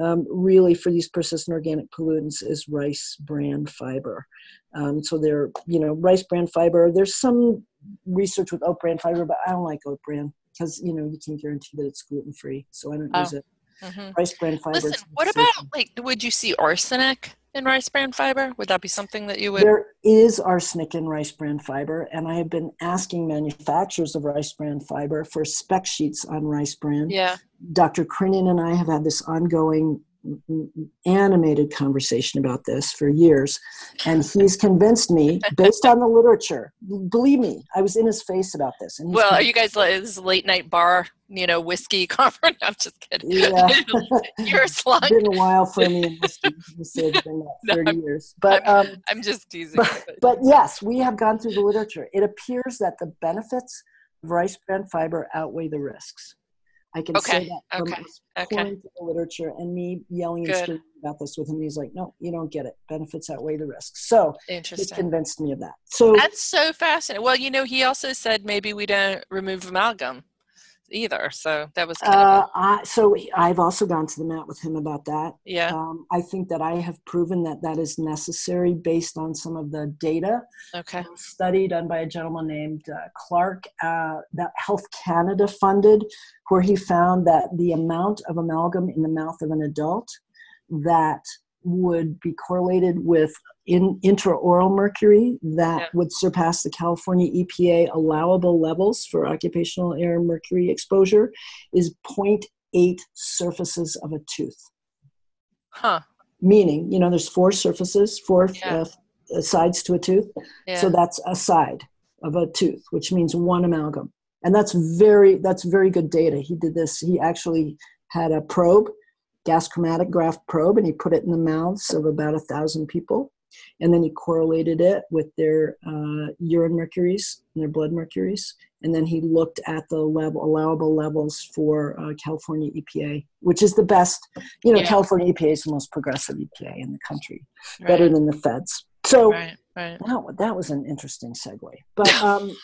um, really for these persistent organic pollutants is rice bran fiber. Um, so they're, you know, rice bran fiber. There's some research with oat bran fiber, but I don't like oat bran because, you know, you can't guarantee that it's gluten free. So I don't oh. use it. Mm-hmm. Rice bran fiber. Listen, what about like? Would you see arsenic in rice bran fiber? Would that be something that you would? There is arsenic in rice bran fiber, and I have been asking manufacturers of rice bran fiber for spec sheets on rice bran. Yeah. Dr. Crinnion and I have had this ongoing animated conversation about this for years and he's convinced me based on the literature believe me i was in his face about this and well are you guys like this late night bar you know whiskey <laughs> conference? I'm just kidding. Yeah. You're a slug. it's been a while for me in whiskey it's been like <laughs> 30 no, years but I'm, um, I'm just teasing but, but yes we have gone through the literature. It appears that the benefits of rice bran fiber outweigh the risks I can okay. say that from okay. okay. the literature and me yelling Good. and screaming about this with him. He's like, no, you don't get it. Benefits outweigh the risks. So he convinced me of that. So that's so fascinating. Well, you know, he also said maybe we don't remove amalgam either. So that was kind uh, of I, so I've also gone to the mat with him about that. Yeah. Um, I think that I have proven that that is necessary based on some of the data. Okay. Study done by a gentleman named uh, Clark uh, that Health Canada funded, where he found that the amount of amalgam in the mouth of an adult that would be correlated with in intraoral mercury that yeah. would surpass the California EPA allowable levels for occupational air mercury exposure is 0.8 surfaces of a tooth. Huh. Meaning, you know, there's four surfaces, four yeah. uh, sides to a tooth. Yeah. So that's a side of a tooth, which means one amalgam. And that's very that's very good data. He did this. He actually had a probe gas chromatograph probe and he put it in the mouths of about a thousand people and then he correlated it with their uh, urine mercuries and their blood mercuries and then he looked at the level allowable levels for uh, california epa which is the best you know yeah. california epa is the most progressive epa in the country right. better than the feds so right, right. That, that was an interesting segue. But <laughs> um,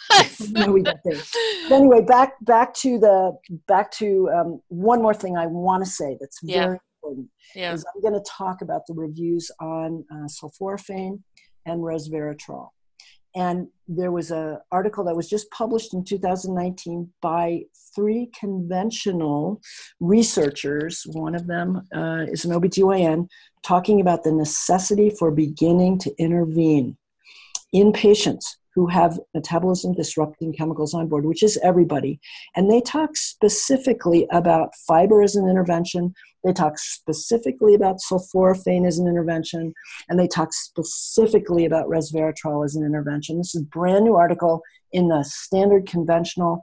we got there. But anyway, back back to the back to um, one more thing I want to say that's very yeah. Important. Yeah. Is I'm going to talk about the reviews on uh, sulforaphane and resveratrol. And there was an article that was just published in 2019 by three conventional researchers. One of them uh, is an OBGYN talking about the necessity for beginning to intervene in patients who have metabolism disrupting chemicals on board, which is everybody. And they talk specifically about fiber as an intervention. They talk specifically about sulforaphane as an intervention. And they talk specifically about resveratrol as an intervention. This is a brand new article in the standard conventional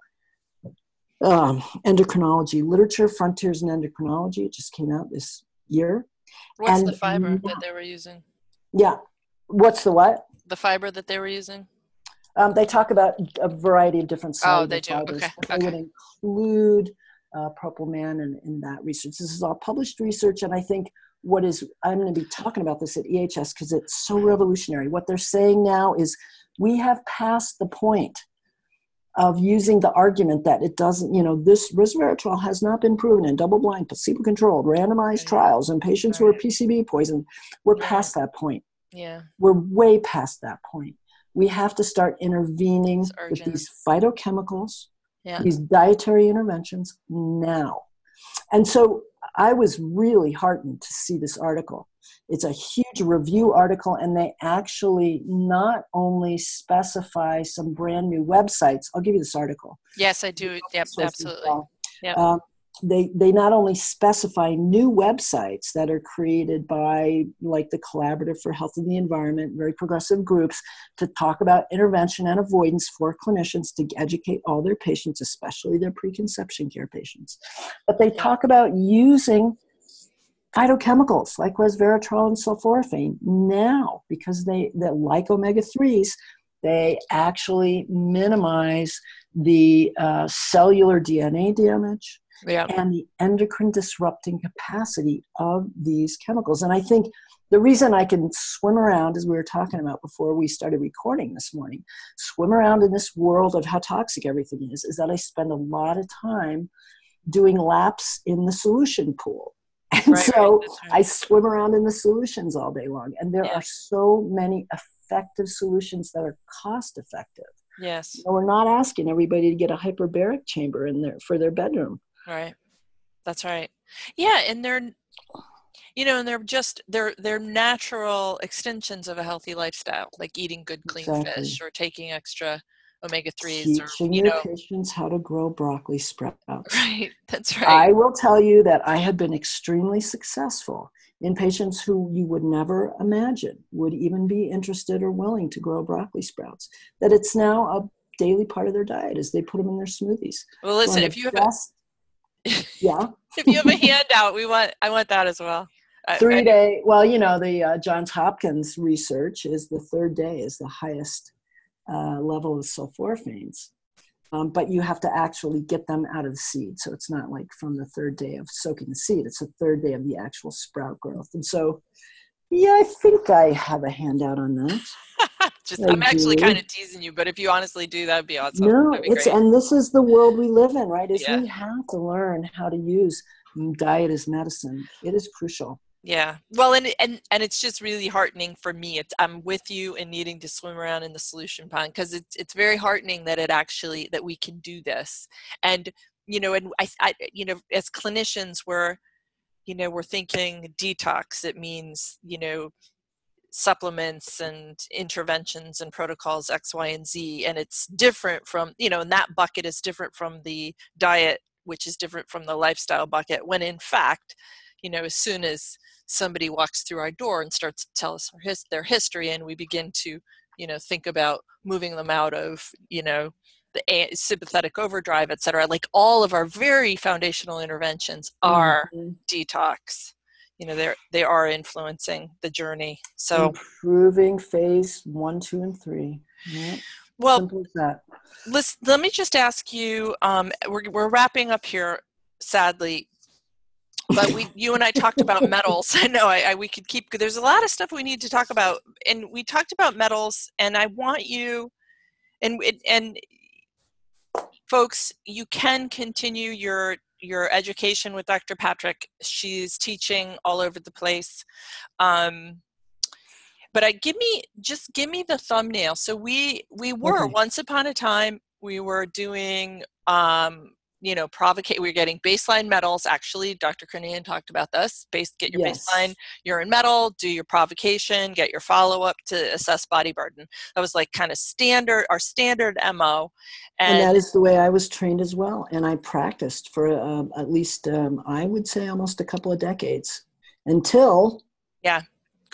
um, endocrinology literature, Frontiers in Endocrinology. It just came out this year. What's and, the fiber that they were using? Yeah. What's the what? The fiber that they were using? Um, they talk about a variety of different oh, they do. fibers. Okay. They okay. would include uh, propylman in, in that research. This is all published research, and I think what is I'm going to be talking about this at EHS because it's so revolutionary. What they're saying now is we have passed the point of using the argument that it doesn't, you know, this resveratrol has not been proven in double-blind, placebo-controlled, randomized right. trials in patients right. who are PCB poisoned. We're yeah. past that point. Yeah. We're way past that point we have to start intervening with these phytochemicals, yeah. these dietary interventions now. And so I was really heartened to see this article. It's a huge review article, and they actually not only specify some brand new websites. I'll give you this article. Yes, I do. Yep, absolutely. Yep. Um, they they not only specify new websites that are created by like the collaborative for health and the environment very progressive groups to talk about intervention and avoidance for clinicians to educate all their patients especially their preconception care patients. But they talk about using phytochemicals like resveratrol and sulforaphane now because they that like omega-3s they actually minimize the uh, cellular dna damage yeah. and the endocrine disrupting capacity of these chemicals. And I think the reason I can swim around, as we were talking about before we started recording this morning, swim around in this world of how toxic everything is, is that I spend a lot of time doing laps in the solution pool. <laughs> And right, so right, right. I swim around in the solutions all day long. And there yeah. are so many effective solutions that are cost effective. Yes. So we're not asking everybody to get a hyperbaric chamber in their for their bedroom. Right. That's right. Yeah, and they're you know, and they're just they're they're natural extensions of a healthy lifestyle, like eating good clean exactly. fish or taking extra omega 3s Teaching or you know patients how to grow broccoli sprouts. <laughs> right that's right I will tell you that I have been extremely successful in patients who you would never imagine would even be interested or willing to grow broccoli sprouts. That it's now a daily part of their diet as they put them in their smoothies. well listen if you have a, yeah, <laughs> if you have a <laughs> handout we want i want that as well I- three I- day. Well, you know the uh, Johns Hopkins research is the third day is the highest uh, level of sulforaphanes. Um, but you have to actually get them out of the seed. So it's not like from the third day of soaking the seed, it's the third day of the actual sprout growth. And so, yeah, I think I have a handout on that. <laughs> just I i'm actually kind of teasing you but if you honestly do that'd be awesome no, be it's, great. and this is the world we live in, right? Is Yeah. we have to learn how to use diet as medicine. It is crucial. Yeah. Well, and and and it's just really heartening for me. It's I'm with you in needing to swim around in the solution pond because it's it's very heartening that it actually that we can do this. And you know, and I, I you know, as clinicians, we're you know we're thinking detox. It means you know supplements and interventions and protocols X, Y, and Z, and it's different from you know, and that bucket is different from the diet, which is different from the lifestyle bucket. When in fact, you know, as soon as somebody walks through our door and starts to tell us their, history and we begin to you know think about moving them out of you know the sympathetic overdrive et cetera like all of our very foundational interventions are Mhm. detox you know they're they are influencing the journey so improving phase one, two, and three. Well that. let's let me just ask you um we're, we're wrapping up here sadly but we you and i talked about <laughs> metals i know I, I we could keep there's a lot of stuff we need to talk about and we talked about metals and i want you and and folks you can continue your your education with dr patrick she's teaching all over the place um but i give me just give me the thumbnail so we we were Okay. once upon a time we were doing um you know provocate we are getting baseline metals actually dr Crinnion talked about this base get your Yes. baseline urine metal do your provocation get your follow-up to assess body burden that was like kind of standard our standard mo and, and, that is the way I was trained as well. And I practiced for um, at least, um, I would say, almost a couple of decades until Yeah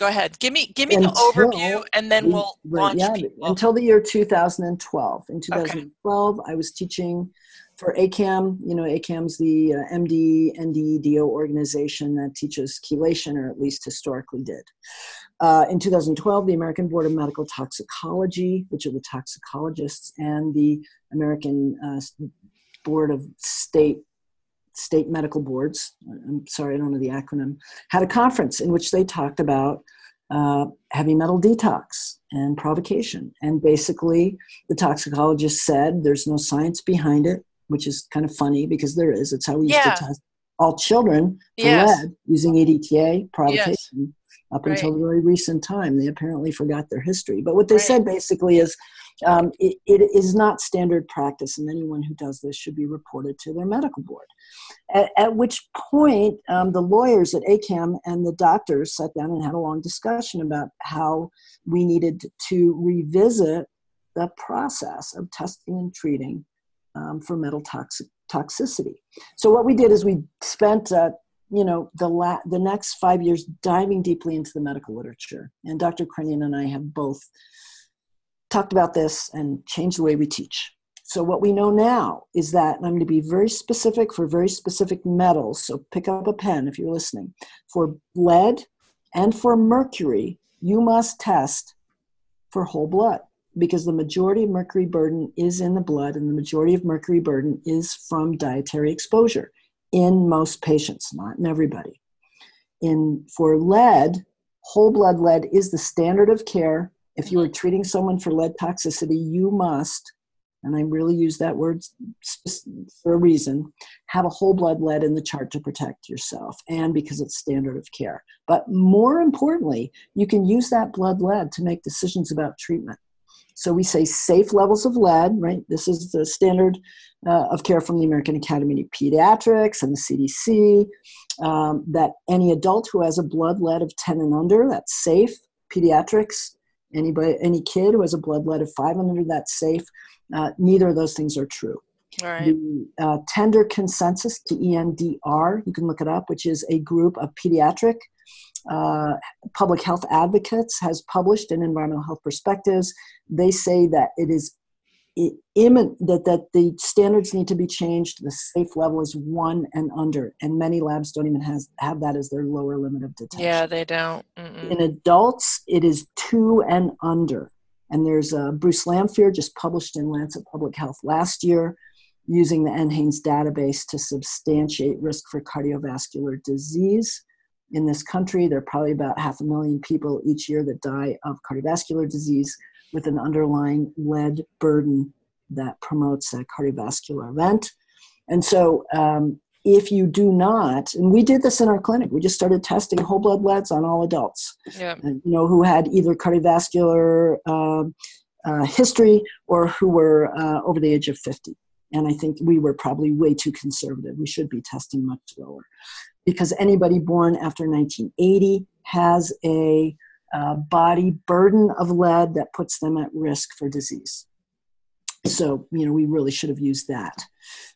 go ahead give me give me Until the overview and then we- we'll right, launch yeah, people. until the year 2012. In 2012, I was teaching for ACAM. You know, ACAM's the uh, MD organization that teaches chelation, or at least historically did. Uh, in 2012, the American Board of Medical Toxicology, which are the toxicologists, and the American uh, Board of State state medical boards. I'm sorry, I don't know the acronym. Had a conference in which they talked about uh, heavy metal detox and provocation. And basically, the toxicologist said there's no science behind it, which is kind of funny because there is. It's how we used Yeah. to test all children for Yes. lead using EDTA provocation up Right. until very recent time. They apparently forgot their history. But what they Right. said basically is um, it, it is not standard practice, and anyone who does this should be reported to their medical board. At, at which point, um, the lawyers at ACAM and the doctors sat down and had a long discussion about how we needed to revisit the process of testing and treating um, for metal toxic, toxicity. So what we did is we spent, uh, you know, the la- the next five years diving deeply into the medical literature, and Dr. Crinnion and I have both talked about this and changed the way we teach. So what we know now is that, I'm going to be very specific for very specific metals. So pick up a pen if you're listening. For lead and for mercury, you must test for whole blood because the majority of mercury burden is in the blood, and the majority of mercury burden is from dietary exposure in most patients, not in everybody. In for lead, whole blood lead is the standard of care. If you are treating someone for lead toxicity, you must, and I really use that word for a reason, have a whole blood lead in the chart to protect yourself and because it's standard of care. But more importantly, you can use that blood lead to make decisions about treatment. So we say safe levels of lead, right? This is the standard uh, of care from the American Academy of Pediatrics and the CDC. Um, that any adult who has a blood lead of 10 and under, that's safe. Pediatrics, anybody, any kid who has a blood lead of five and under, that's safe. Uh, neither of those things are true. Right. The uh, TENDR Consensus, T-E-N-D-R, you can look it up, which is a group of pediatric uh, public health advocates, has published in Environmental Health Perspectives. They say that it is imminent that, that the standards need to be changed. The safe level is one and under, and many labs don't even has, have that as their lower limit of detection. Yeah, they don't. Mm-mm. In adults, it is two and under. And there's uh, Bruce Lanphear just published in Lancet Public Health last year using the NHANES database to substantiate risk for cardiovascular disease. In this country, there are probably about half a million people each year that die of cardiovascular disease with an underlying lead burden that promotes a cardiovascular event. And so, um, if you do not, and we did this in our clinic, we just started testing whole blood leads on all adults, yeah. you know, who had either cardiovascular uh, uh, history or who were uh, over the age of 50. And I think we were probably way too conservative. We should be testing much lower because anybody born after 1980 has a uh, body burden of lead that puts them at risk for disease. So, you know, we really should have used that.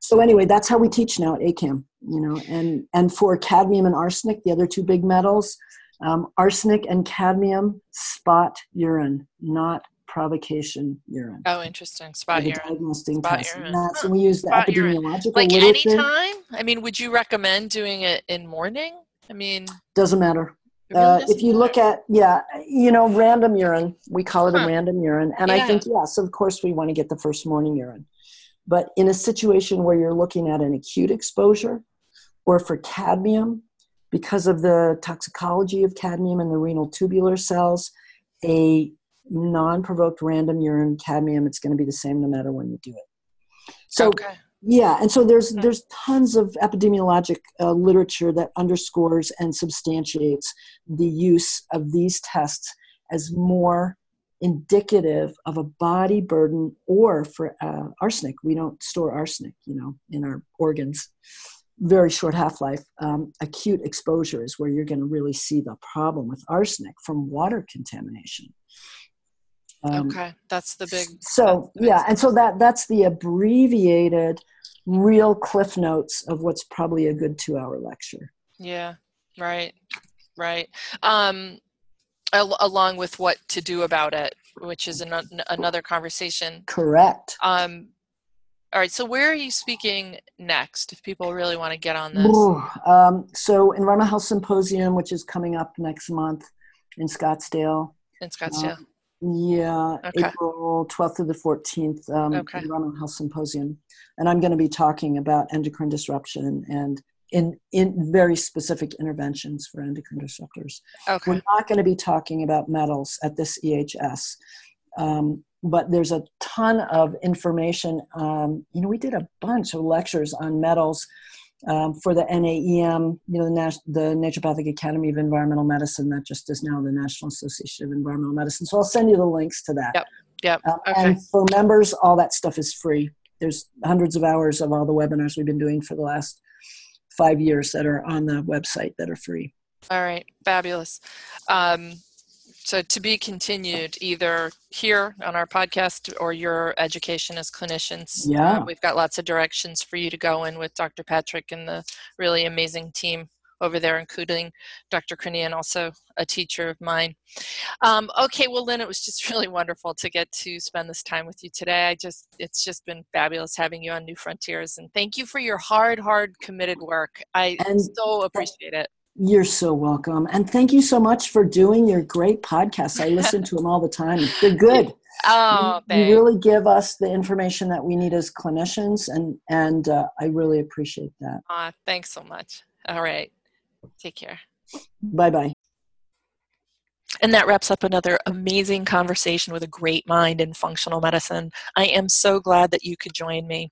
So anyway, that's how we teach now at ACAM, you know, and, and for cadmium and arsenic, the other two big metals, um, arsenic and cadmium spot urine, not provocation urine. Oh, interesting. Spot urine. Diagnostic Spot test. urine. And that's, Huh. and we use the Spot urine. epidemiological Like literature. anytime? I mean, would you recommend doing it in morning? I mean, Doesn't matter. Uh, if you look at yeah you know random urine we call it Huh. a random urine and Yeah. i think yes of course we want to get the first morning urine but in a situation where you're looking at an acute exposure or for cadmium because of the toxicology of cadmium in the renal tubular cells a non-provoked random urine cadmium it's going to be the same no matter when you do it so okay. yeah, and so there's Hmm. there's tons of epidemiologic uh, literature that underscores and substantiates the use of these tests as more indicative of a body burden or for uh, arsenic. We don't store arsenic, you know, in our organs. Very short half life. Um, acute exposure is where you're going to really see the problem with arsenic from water contamination. Um, okay. That's the big. so that's the big yeah and so that that's the abbreviated real cliff notes of what's probably a good two hour lecture Yeah, right, right. Um, al- along with what to do about it, which is an- another conversation. correct Um, all right, so where are you speaking next if people really want to get on this? Ooh, um, so environmental health symposium which is coming up next month in scottsdale In Scottsdale. Yeah Okay. april 12th through the 14th um, Okay. environmental health symposium and i'm going to be talking about endocrine disruption and in, in very specific interventions for endocrine disruptors okay. We're not going to be talking about metals at this EHS, um, but there's a ton of information. Um, you know, we did a bunch of lectures on metals um, for the NAEM, you know, the, Nas- the Naturopathic Academy of Environmental Medicine, that just is now the National Association of Environmental Medicine. So I'll send you the links to that. Yep, yep, Um, okay. And for members, all that stuff is free. There's hundreds of hours of all the webinars we've been doing for the last five years that are on the website that are free. All right, fabulous. Um, so to be continued either here on our podcast or your education as clinicians. Yeah. Uh, we've got lots of directions for you to go in with Dr. Patrick and the really amazing team over there, including Dr. Crinnion, also a teacher of mine. Um, okay, well, Lyn, it was just <laughs> really wonderful to get to spend this time with you today. I just, it's just been fabulous having you on New Frontiers, and thank you for your hard, hard, committed work. I And- so appreciate it. You're so welcome. And thank you so much for doing your great podcast. I listen to them all the time. They're good. <laughs> Oh, you, you really give us the information that we need as clinicians, and, and uh, I really appreciate that. Aw, thanks so much. All right. Take care. Bye bye. And that wraps up another amazing conversation with a great mind in functional medicine. I am so glad that you could join me.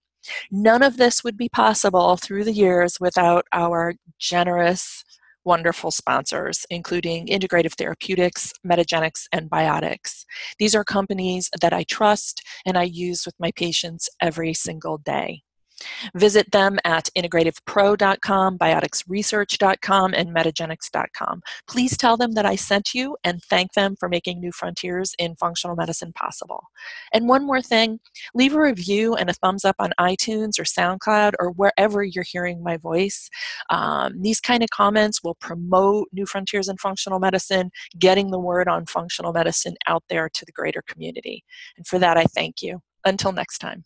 None of this would be possible through the years without our generous, wonderful sponsors, including Integrative Therapeutics, Metagenics, and Biotics. These are companies that I trust and I use with my patients every single day. Visit them at integrativepro.com, bioticsresearch.com, and metagenics.com. Please tell them that I sent you and thank them for making new frontiers in functional medicine possible. And one more thing leave a review and a thumbs up on iTunes or SoundCloud or wherever you're hearing my voice. Um, these kind of comments will promote new frontiers in functional medicine, getting the word on functional medicine out there to the greater community. And for that, I thank you. Until next time.